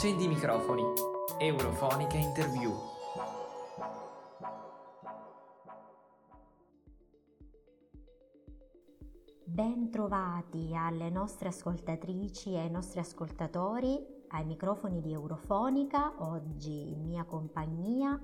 Accendi i microfoni. Eurofonica Interview. Bentrovati alle nostre ascoltatrici e ai nostri ascoltatori ai microfoni di Eurofonica. Oggi in mia compagnia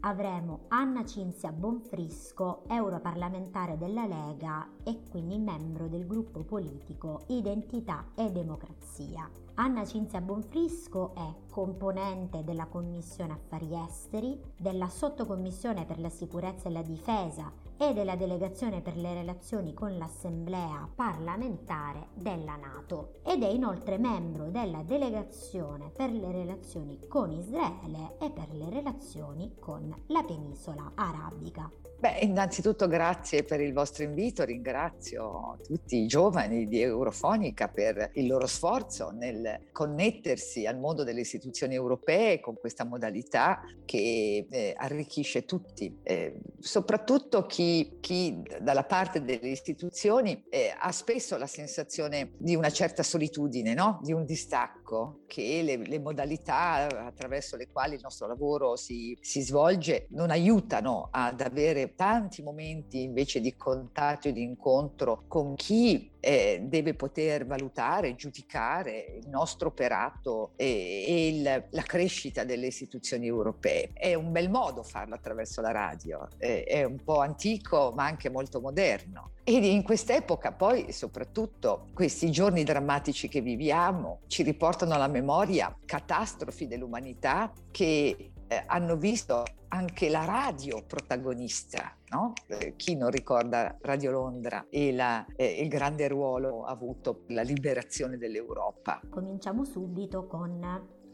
avremo Anna Cinzia Bonfrisco, europarlamentare della Lega e quindi membro del gruppo politico Identità e Democrazia. Anna Cinzia Bonfrisco è componente della Commissione Affari Esteri, della Sottocommissione per la Sicurezza e la Difesa e della Delegazione per le relazioni con l'Assemblea parlamentare della Nato ed è inoltre membro della Delegazione per le relazioni con Israele e per le relazioni con la penisola arabica. Beh, innanzitutto grazie per il vostro invito, ringrazio tutti i giovani di Eurofonica per il loro sforzo nel connettersi al mondo delle istituzioni europee con questa modalità che eh, arricchisce tutti, eh, soprattutto chi, chi, dalla parte delle istituzioni eh, ha spesso la sensazione di una certa solitudine, no? di un distacco che le, le, modalità attraverso le quali il nostro lavoro si, si svolge non aiutano ad avere tanti momenti invece di contatto e di incontro con chi eh, deve poter valutare, giudicare il nostro operato e, e il, la crescita delle istituzioni europee. È un bel modo farlo attraverso la radio, è, è un po' antico ma anche molto moderno. E in quest'epoca poi soprattutto questi giorni drammatici che viviamo ci riportano alla memoria catastrofi dell'umanità che eh, hanno visto anche la radio protagonista, no? eh, chi non ricorda Radio Londra e la, eh, il grande ruolo avuto per la liberazione dell'Europa. Cominciamo subito con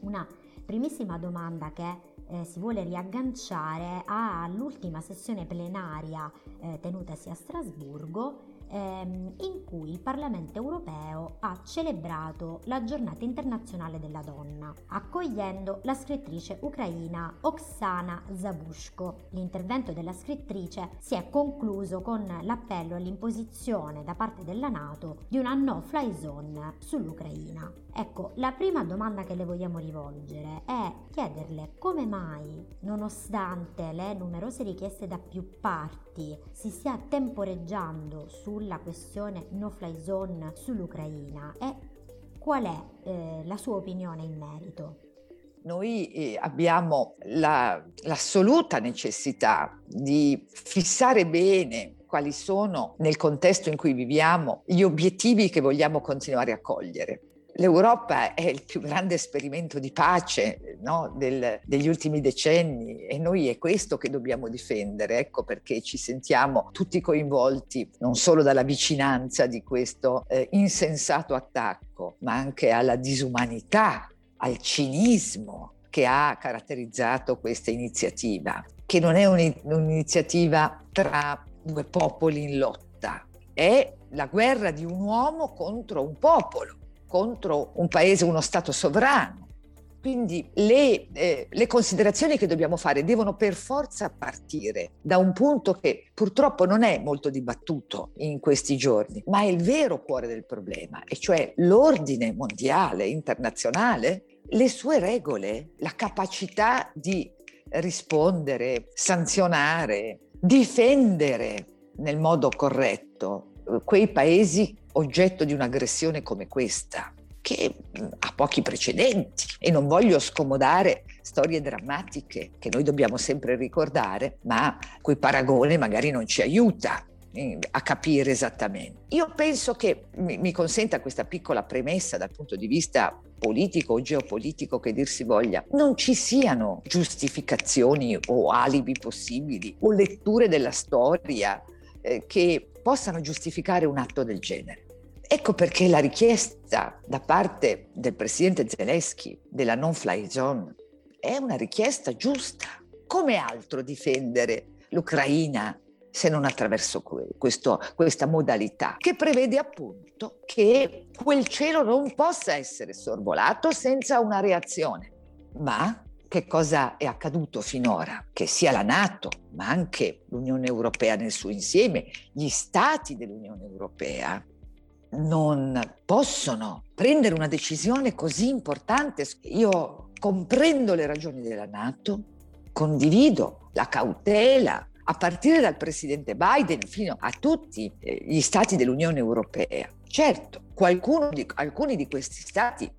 una primissima domanda che eh, si vuole riagganciare all'ultima sessione plenaria eh, tenutasi a Strasburgo ehm, in cui il Parlamento europeo ha celebrato la giornata internazionale della donna, accogliendo la scrittrice ucraina Oksana Zabushko. L'intervento della scrittrice si è concluso con l'appello all'imposizione da parte della Nato di una no-fly zone sull'Ucraina. Ecco, la prima domanda che le vogliamo rivolgere è chiederle come mai, nonostante le numerose richieste da più parti, si stia temporeggiando sulla questione no-fly zone sull'Ucraina e qual è eh, la sua opinione in merito? Noi eh, abbiamo la, l'assoluta necessità di fissare bene quali sono nel contesto in cui viviamo gli obiettivi che vogliamo continuare a cogliere. L'Europa è il più grande esperimento di pace no? Del, degli ultimi decenni e noi è questo che dobbiamo difendere, ecco perché ci sentiamo tutti coinvolti non solo dalla vicinanza di questo eh, insensato attacco, ma anche alla disumanità, al cinismo che ha caratterizzato questa iniziativa, che non è un'iniziativa tra due popoli in lotta, è la guerra di un uomo contro un popolo contro un paese, uno Stato sovrano. Quindi le, eh, le, considerazioni che dobbiamo fare devono per forza partire da un punto che purtroppo non è molto dibattuto in questi giorni, ma è il vero cuore del problema, e cioè l'ordine mondiale, internazionale, le sue regole, la capacità di rispondere, sanzionare, difendere nel modo corretto quei paesi oggetto di un'aggressione come questa, che ha pochi precedenti e non voglio scomodare storie drammatiche che noi dobbiamo sempre ricordare, ma cui paragone magari non ci aiuta eh, a capire esattamente. Io penso che mi consenta questa piccola premessa dal punto di vista politico o geopolitico che dir si voglia, non ci siano giustificazioni o alibi possibili o letture della storia eh, che possano giustificare un atto del genere. Ecco perché la richiesta da parte del presidente Zelensky della non-fly zone è una richiesta giusta. Come altro difendere l'Ucraina se non attraverso questo, questa modalità che prevede appunto che quel cielo non possa essere sorvolato senza una reazione. Ma che cosa è accaduto finora? Che sia la Nato, ma anche l'Unione Europea nel suo insieme, gli stati dell'Unione Europea non possono prendere una decisione così importante. Io comprendo le ragioni della Nato, condivido la cautela a partire dal presidente Biden fino a tutti eh, gli stati dell'Unione Europea. Certo, di, alcuni di questi stati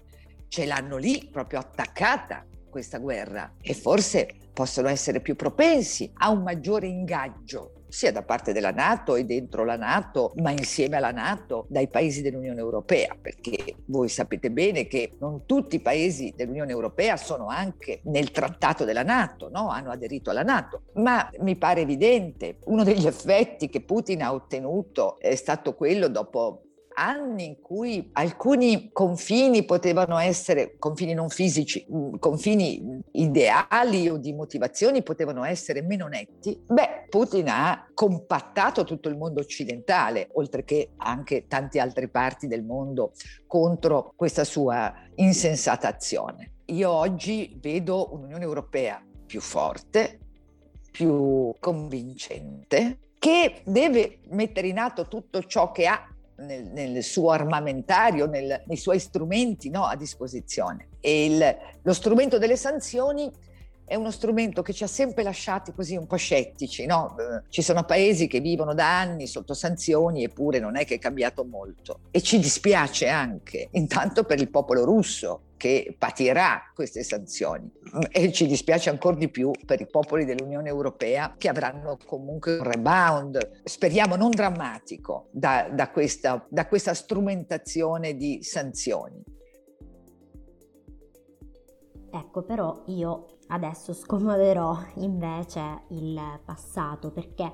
ce l'hanno lì proprio attaccata questa guerra e forse possono essere più propensi a un maggiore ingaggio sia da parte della Nato e dentro la Nato, ma insieme alla Nato dai paesi dell'Unione Europea, perché voi sapete bene che non tutti i paesi dell'Unione Europea sono anche nel trattato della Nato, no? hanno aderito alla Nato, ma mi pare evidente, uno degli effetti che Putin ha ottenuto è stato quello dopo anni in cui alcuni confini potevano essere, confini non fisici, mm, confini ideali o di motivazioni potevano essere meno netti, beh, Putin ha compattato tutto il mondo occidentale, oltre che anche tante altre parti del mondo, contro questa sua insensata azione. Io oggi vedo un'Unione Europea più forte, più convincente, che deve mettere in atto tutto ciò che ha nel, nel suo armamentario, nel, nei suoi strumenti no, a disposizione. E il, lo strumento delle sanzioni è uno strumento che ci ha sempre lasciati così un po' scettici. No? Eh, ci sono paesi che vivono da anni sotto sanzioni eppure non è che è cambiato molto. E ci dispiace anche, intanto per il popolo russo che patirà queste sanzioni e ci dispiace ancora di più per i popoli dell'Unione Europea che avranno comunque un rebound, speriamo non drammatico, da, da, questa, da questa strumentazione di sanzioni. Ecco, però io adesso scomoderò invece il passato perché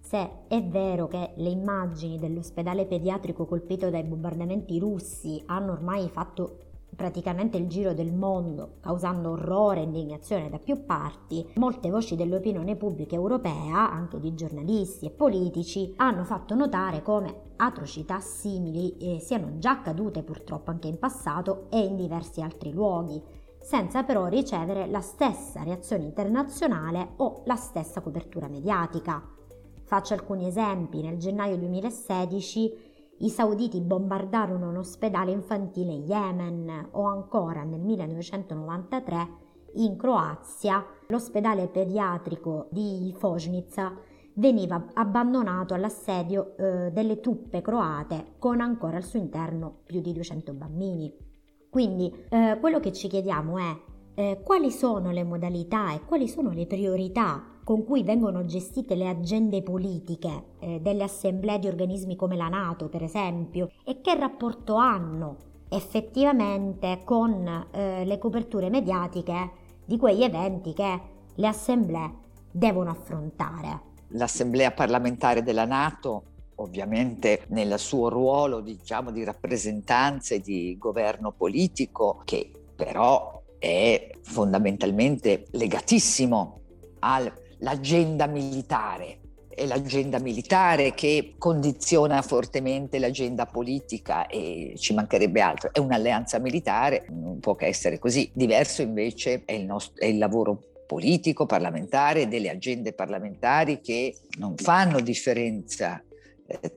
se è vero che le immagini dell'ospedale pediatrico colpito dai bombardamenti russi hanno ormai fatto praticamente il giro del mondo, causando orrore e indignazione da più parti, molte voci dell'opinione pubblica europea, anche di giornalisti e politici, hanno fatto notare come atrocità simili eh, siano già accadute purtroppo anche in passato e in diversi altri luoghi senza però ricevere la stessa reazione internazionale o la stessa copertura mediatica. Faccio alcuni esempi. Nel gennaio 2016 i sauditi bombardarono un ospedale infantile in Yemen o ancora nel 1993 in Croazia l'ospedale pediatrico di Fosnica veniva abbandonato all'assedio eh, delle truppe croate con ancora al suo interno più di 200 bambini. Quindi eh, quello che ci chiediamo è eh, quali sono le modalità e quali sono le priorità con cui vengono gestite le agende politiche eh, delle assemblee di organismi come la Nato, per esempio, e che rapporto hanno effettivamente con eh, le coperture mediatiche di quegli eventi che le assemblee devono affrontare. L'assemblea parlamentare della Nato ovviamente nel suo ruolo diciamo, di rappresentanza e di governo politico, che però è fondamentalmente legatissimo all'agenda militare. È l'agenda militare che condiziona fortemente l'agenda politica e ci mancherebbe altro. È un'alleanza militare, non può che essere così. Diverso invece è il, nostro, è il lavoro politico, parlamentare, delle agende parlamentari che non fanno differenza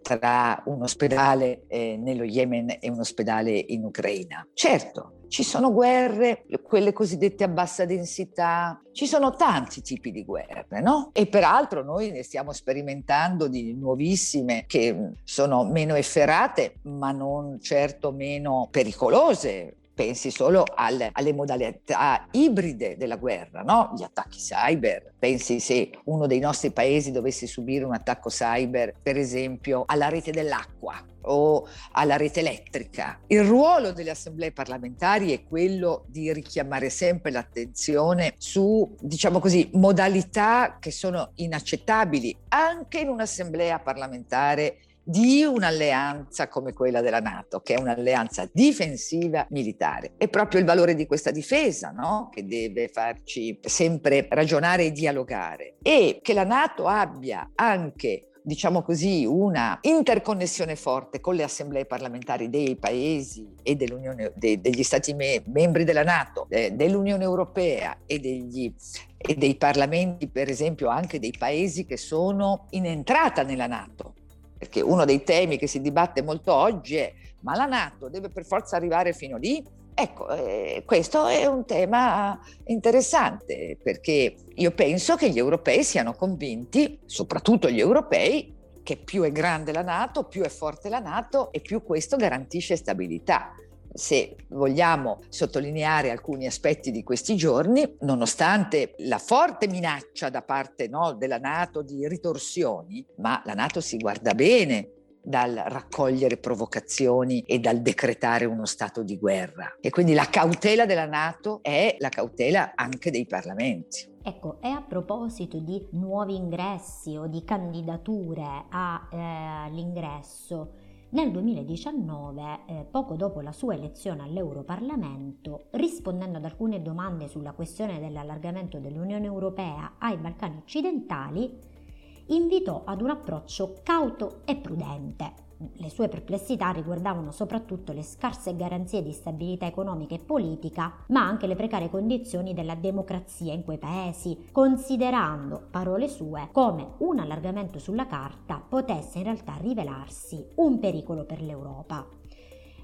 tra un ospedale eh, nello Yemen e un ospedale in Ucraina. Certo, ci sono guerre, quelle cosiddette a bassa densità, ci sono tanti tipi di guerre, no? E peraltro noi ne stiamo sperimentando di nuovissime che sono meno efferate, ma non certo meno pericolose pensi solo al, alle modalità ibride della guerra, no? gli attacchi cyber. Pensi se uno dei nostri paesi dovesse subire un attacco cyber, per esempio, alla rete dell'acqua o alla rete elettrica. Il ruolo delle assemblee parlamentari è quello di richiamare sempre l'attenzione su, diciamo così, modalità che sono inaccettabili anche in un'assemblea parlamentare di un'alleanza come quella della Nato, che è un'alleanza difensiva militare. È proprio il valore di questa difesa no? che deve farci sempre ragionare e dialogare e che la Nato abbia anche diciamo così, una interconnessione forte con le assemblee parlamentari dei paesi e de, degli stati me- membri della Nato, eh, dell'Unione Europea e, degli, e dei parlamenti, per esempio, anche dei paesi che sono in entrata nella Nato perché uno dei temi che si dibatte molto oggi è ma la Nato deve per forza arrivare fino lì? Ecco, eh, questo è un tema interessante perché io penso che gli europei siano convinti, soprattutto gli europei, che più è grande la Nato, più è forte la Nato e più questo garantisce stabilità se vogliamo sottolineare alcuni aspetti di questi giorni, nonostante la forte minaccia da parte no, della Nato di ritorsioni, ma la Nato si guarda bene dal raccogliere provocazioni e dal decretare uno stato di guerra. E quindi la cautela della Nato è la cautela anche dei parlamenti. Ecco, e a proposito di nuovi ingressi o di candidature all'ingresso, eh, nel 2019, eh, poco dopo la sua elezione all'Europarlamento, rispondendo ad alcune domande sulla questione dell'allargamento dell'Unione Europea ai Balcani occidentali, invitò ad un approccio cauto e prudente, le sue perplessità riguardavano soprattutto le scarse garanzie di stabilità economica e politica, ma anche le precarie condizioni della democrazia in quei paesi, considerando, parole sue, come un allargamento sulla carta potesse in realtà rivelarsi un pericolo per l'Europa.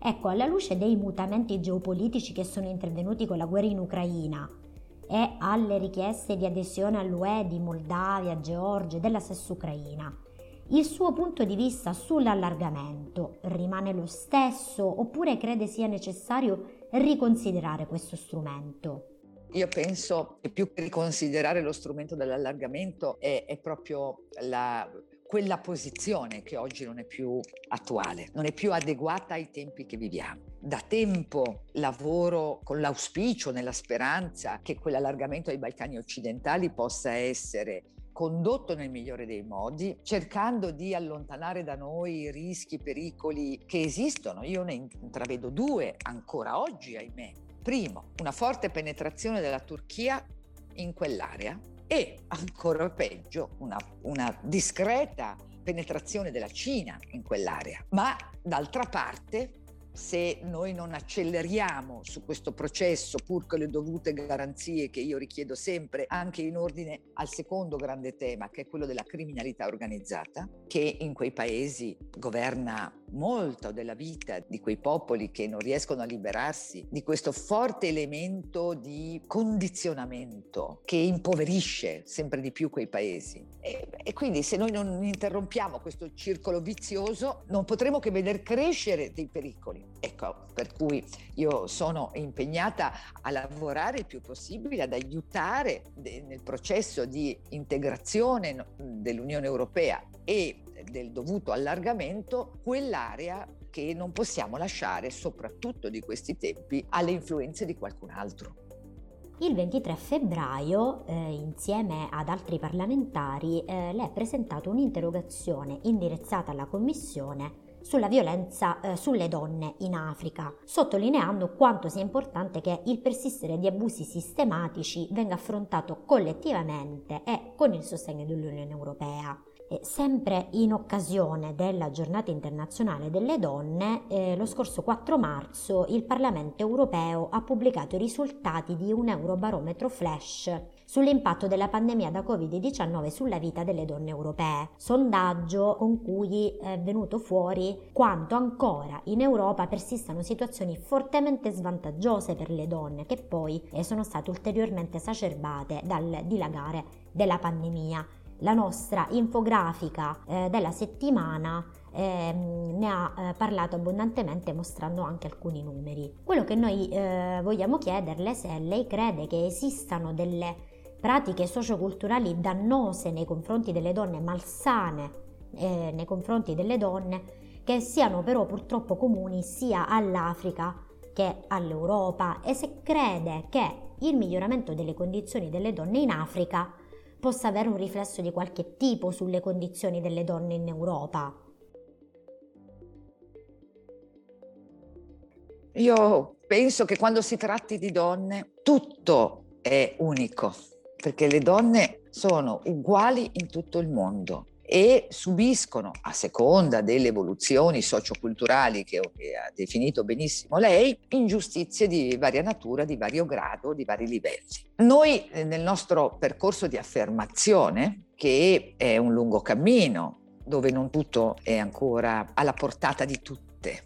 Ecco, alla luce dei mutamenti geopolitici che sono intervenuti con la guerra in Ucraina e alle richieste di adesione all'UE di Moldavia, Georgia e della stessa Ucraina, il suo punto di vista sull'allargamento rimane lo stesso oppure crede sia necessario riconsiderare questo strumento? Io penso che più che riconsiderare lo strumento dell'allargamento è, è proprio la, quella posizione che oggi non è più attuale, non è più adeguata ai tempi che viviamo. Da tempo lavoro con l'auspicio, nella speranza che quell'allargamento ai Balcani occidentali possa essere condotto nel migliore dei modi, cercando di allontanare da noi i rischi, i pericoli che esistono. Io ne intravedo due ancora oggi, ahimè. Primo, una forte penetrazione della Turchia in quell'area e ancora peggio, una, una discreta penetrazione della Cina in quell'area. Ma d'altra parte se noi non acceleriamo su questo processo, pur con le dovute garanzie che io richiedo sempre, anche in ordine al secondo grande tema, che è quello della criminalità organizzata, che in quei paesi governa molto della vita di quei popoli che non riescono a liberarsi di questo forte elemento di condizionamento che impoverisce sempre di più quei paesi. E, e quindi se noi non interrompiamo questo circolo vizioso non potremo che vedere crescere dei pericoli. Ecco, per cui io sono impegnata a lavorare il più possibile, ad aiutare nel processo di integrazione dell'Unione Europea e del dovuto allargamento quell'area che non possiamo lasciare, soprattutto di questi tempi, alle influenze di qualcun altro. Il 23 febbraio, eh, insieme ad altri parlamentari, eh, le ha presentato un'interrogazione indirizzata alla Commissione sulla violenza eh, sulle donne in Africa, sottolineando quanto sia importante che il persistere di abusi sistematici venga affrontato collettivamente e con il sostegno dell'Unione Europea. Sempre in occasione della giornata internazionale delle donne, eh, lo scorso 4 marzo il Parlamento europeo ha pubblicato i risultati di un Eurobarometro flash sull'impatto della pandemia da Covid-19 sulla vita delle donne europee. Sondaggio con cui è venuto fuori quanto ancora in Europa persistano situazioni fortemente svantaggiose per le donne, che poi eh, sono state ulteriormente esacerbate dal dilagare della pandemia la nostra infografica eh, della settimana eh, ne ha eh, parlato abbondantemente mostrando anche alcuni numeri. Quello che noi eh, vogliamo chiederle è se lei crede che esistano delle pratiche socioculturali dannose nei confronti delle donne, malsane eh, nei confronti delle donne, che siano però purtroppo comuni sia all'Africa che all'Europa e se crede che il miglioramento delle condizioni delle donne in Africa possa avere un riflesso di qualche tipo sulle condizioni delle donne in Europa. Io penso che quando si tratti di donne tutto è unico, perché le donne sono uguali in tutto il mondo e subiscono, a seconda delle evoluzioni socioculturali che, ha definito benissimo lei, ingiustizie di varia natura, di vario grado, di vari livelli. Noi eh, nel nostro percorso di affermazione, che è un lungo cammino, dove non tutto è ancora alla portata di tutte,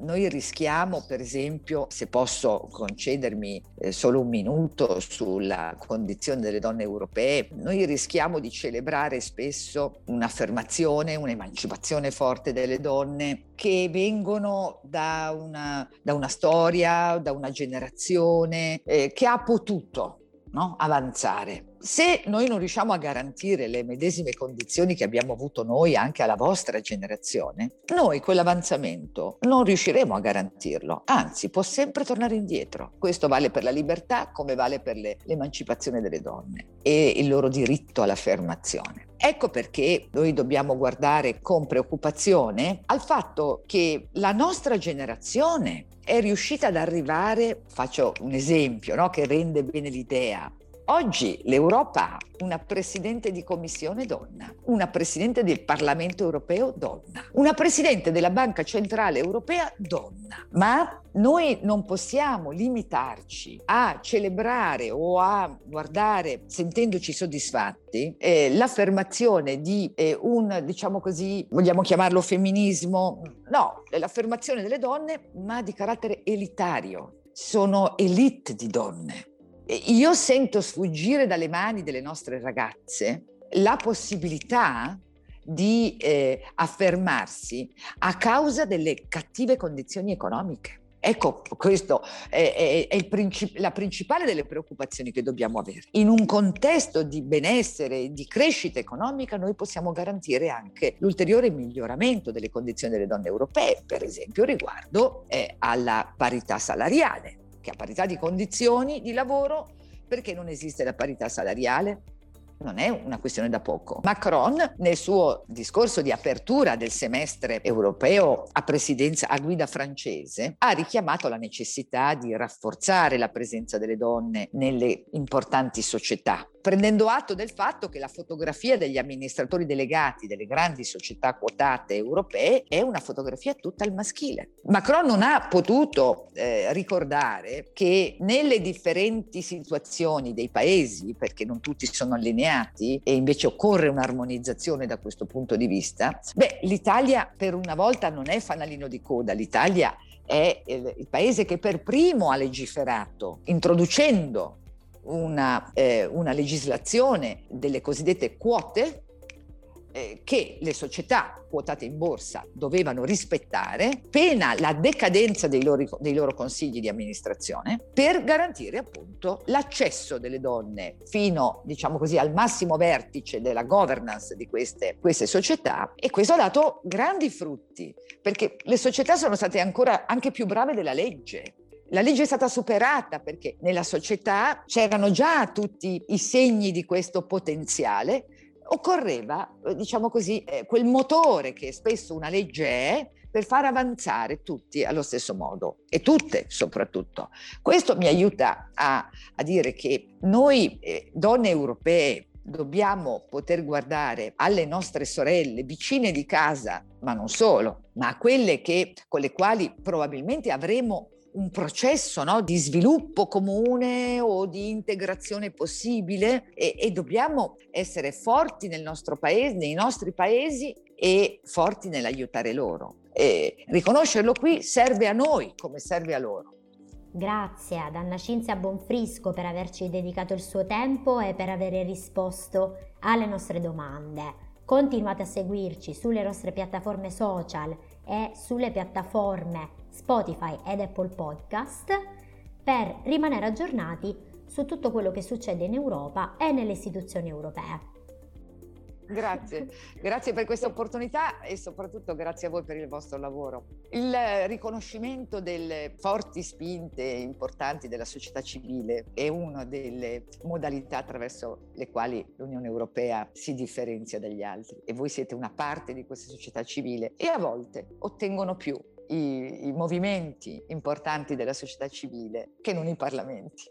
noi rischiamo, per esempio, se posso concedermi eh, solo un minuto sulla condizione delle donne europee, noi rischiamo di celebrare spesso un'affermazione, un'emancipazione forte delle donne che vengono da una, da una storia, da una generazione eh, che ha potuto no? avanzare. Se noi non riusciamo a garantire le medesime condizioni che abbiamo avuto noi anche alla vostra generazione, noi quell'avanzamento non riusciremo a garantirlo, anzi può sempre tornare indietro. Questo vale per la libertà come vale per le, l'emancipazione delle donne e il loro diritto all'affermazione. Ecco perché noi dobbiamo guardare con preoccupazione al fatto che la nostra generazione è riuscita ad arrivare, faccio un esempio no, che rende bene l'idea, Oggi l'Europa ha una presidente di commissione donna, una presidente del Parlamento europeo donna, una presidente della Banca Centrale Europea donna, ma noi non possiamo limitarci a celebrare o a guardare, sentendoci soddisfatti, eh, l'affermazione di eh, un, diciamo così, vogliamo chiamarlo femminismo, no, l'affermazione delle donne, ma di carattere elitario. Sono elite di donne io sento sfuggire dalle mani delle nostre ragazze la possibilità di eh, affermarsi a causa delle cattive condizioni economiche. Ecco, questa è, è, è princip- la principale delle preoccupazioni che dobbiamo avere. In un contesto di benessere e di crescita economica noi possiamo garantire anche l'ulteriore miglioramento delle condizioni delle donne europee, per esempio riguardo eh, alla parità salariale che a parità di condizioni di lavoro, perché non esiste la parità salariale? Non è una questione da poco. Macron nel suo discorso di apertura del semestre europeo a presidenza a guida francese ha richiamato la necessità di rafforzare la presenza delle donne nelle importanti società prendendo atto del fatto che la fotografia degli amministratori delegati delle grandi società quotate europee è una fotografia tutta al maschile. Macron non ha potuto eh, ricordare che nelle differenti situazioni dei paesi, perché non tutti sono allineati e invece occorre un'armonizzazione da questo punto di vista, beh, l'Italia per una volta non è fanalino di coda, l'Italia è il paese che per primo ha legiferato, introducendo una, eh, una legislazione delle cosiddette quote eh, che le società quotate in borsa dovevano rispettare, pena la decadenza dei loro, dei loro, consigli di amministrazione, per garantire appunto l'accesso delle donne fino, diciamo così, al massimo vertice della governance di queste, queste società. E questo ha dato grandi frutti, perché le società sono state ancora anche più brave della legge. La legge è stata superata perché nella società c'erano già tutti i segni di questo potenziale, occorreva, eh, diciamo così, eh, quel motore che spesso una legge è per far avanzare tutti allo stesso modo e tutte soprattutto. Questo mi aiuta a, a dire che noi eh, donne europee dobbiamo poter guardare alle nostre sorelle vicine di casa, ma non solo, ma a quelle che, con le quali probabilmente avremo un processo no, di sviluppo comune o di integrazione possibile e, e dobbiamo essere forti nel nostro paese, nei nostri paesi e forti nell'aiutare loro. E riconoscerlo qui serve a noi come serve a loro. Grazie ad Anna Cinzia Bonfrisco per averci dedicato il suo tempo e per aver risposto alle nostre domande. Continuate a seguirci sulle nostre piattaforme social e sulle piattaforme Spotify ed Apple Podcast per rimanere aggiornati su tutto quello che succede in Europa e nelle istituzioni europee. Grazie, grazie per questa opportunità e soprattutto grazie a voi per il vostro lavoro. Il riconoscimento delle forti spinte importanti della società civile è una delle modalità attraverso le quali l'Unione Europea si differenzia dagli altri e voi siete una parte di questa società civile e a volte ottengono più i, i movimenti importanti della società civile che non i parlamenti.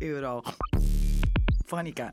Euro. Fonica.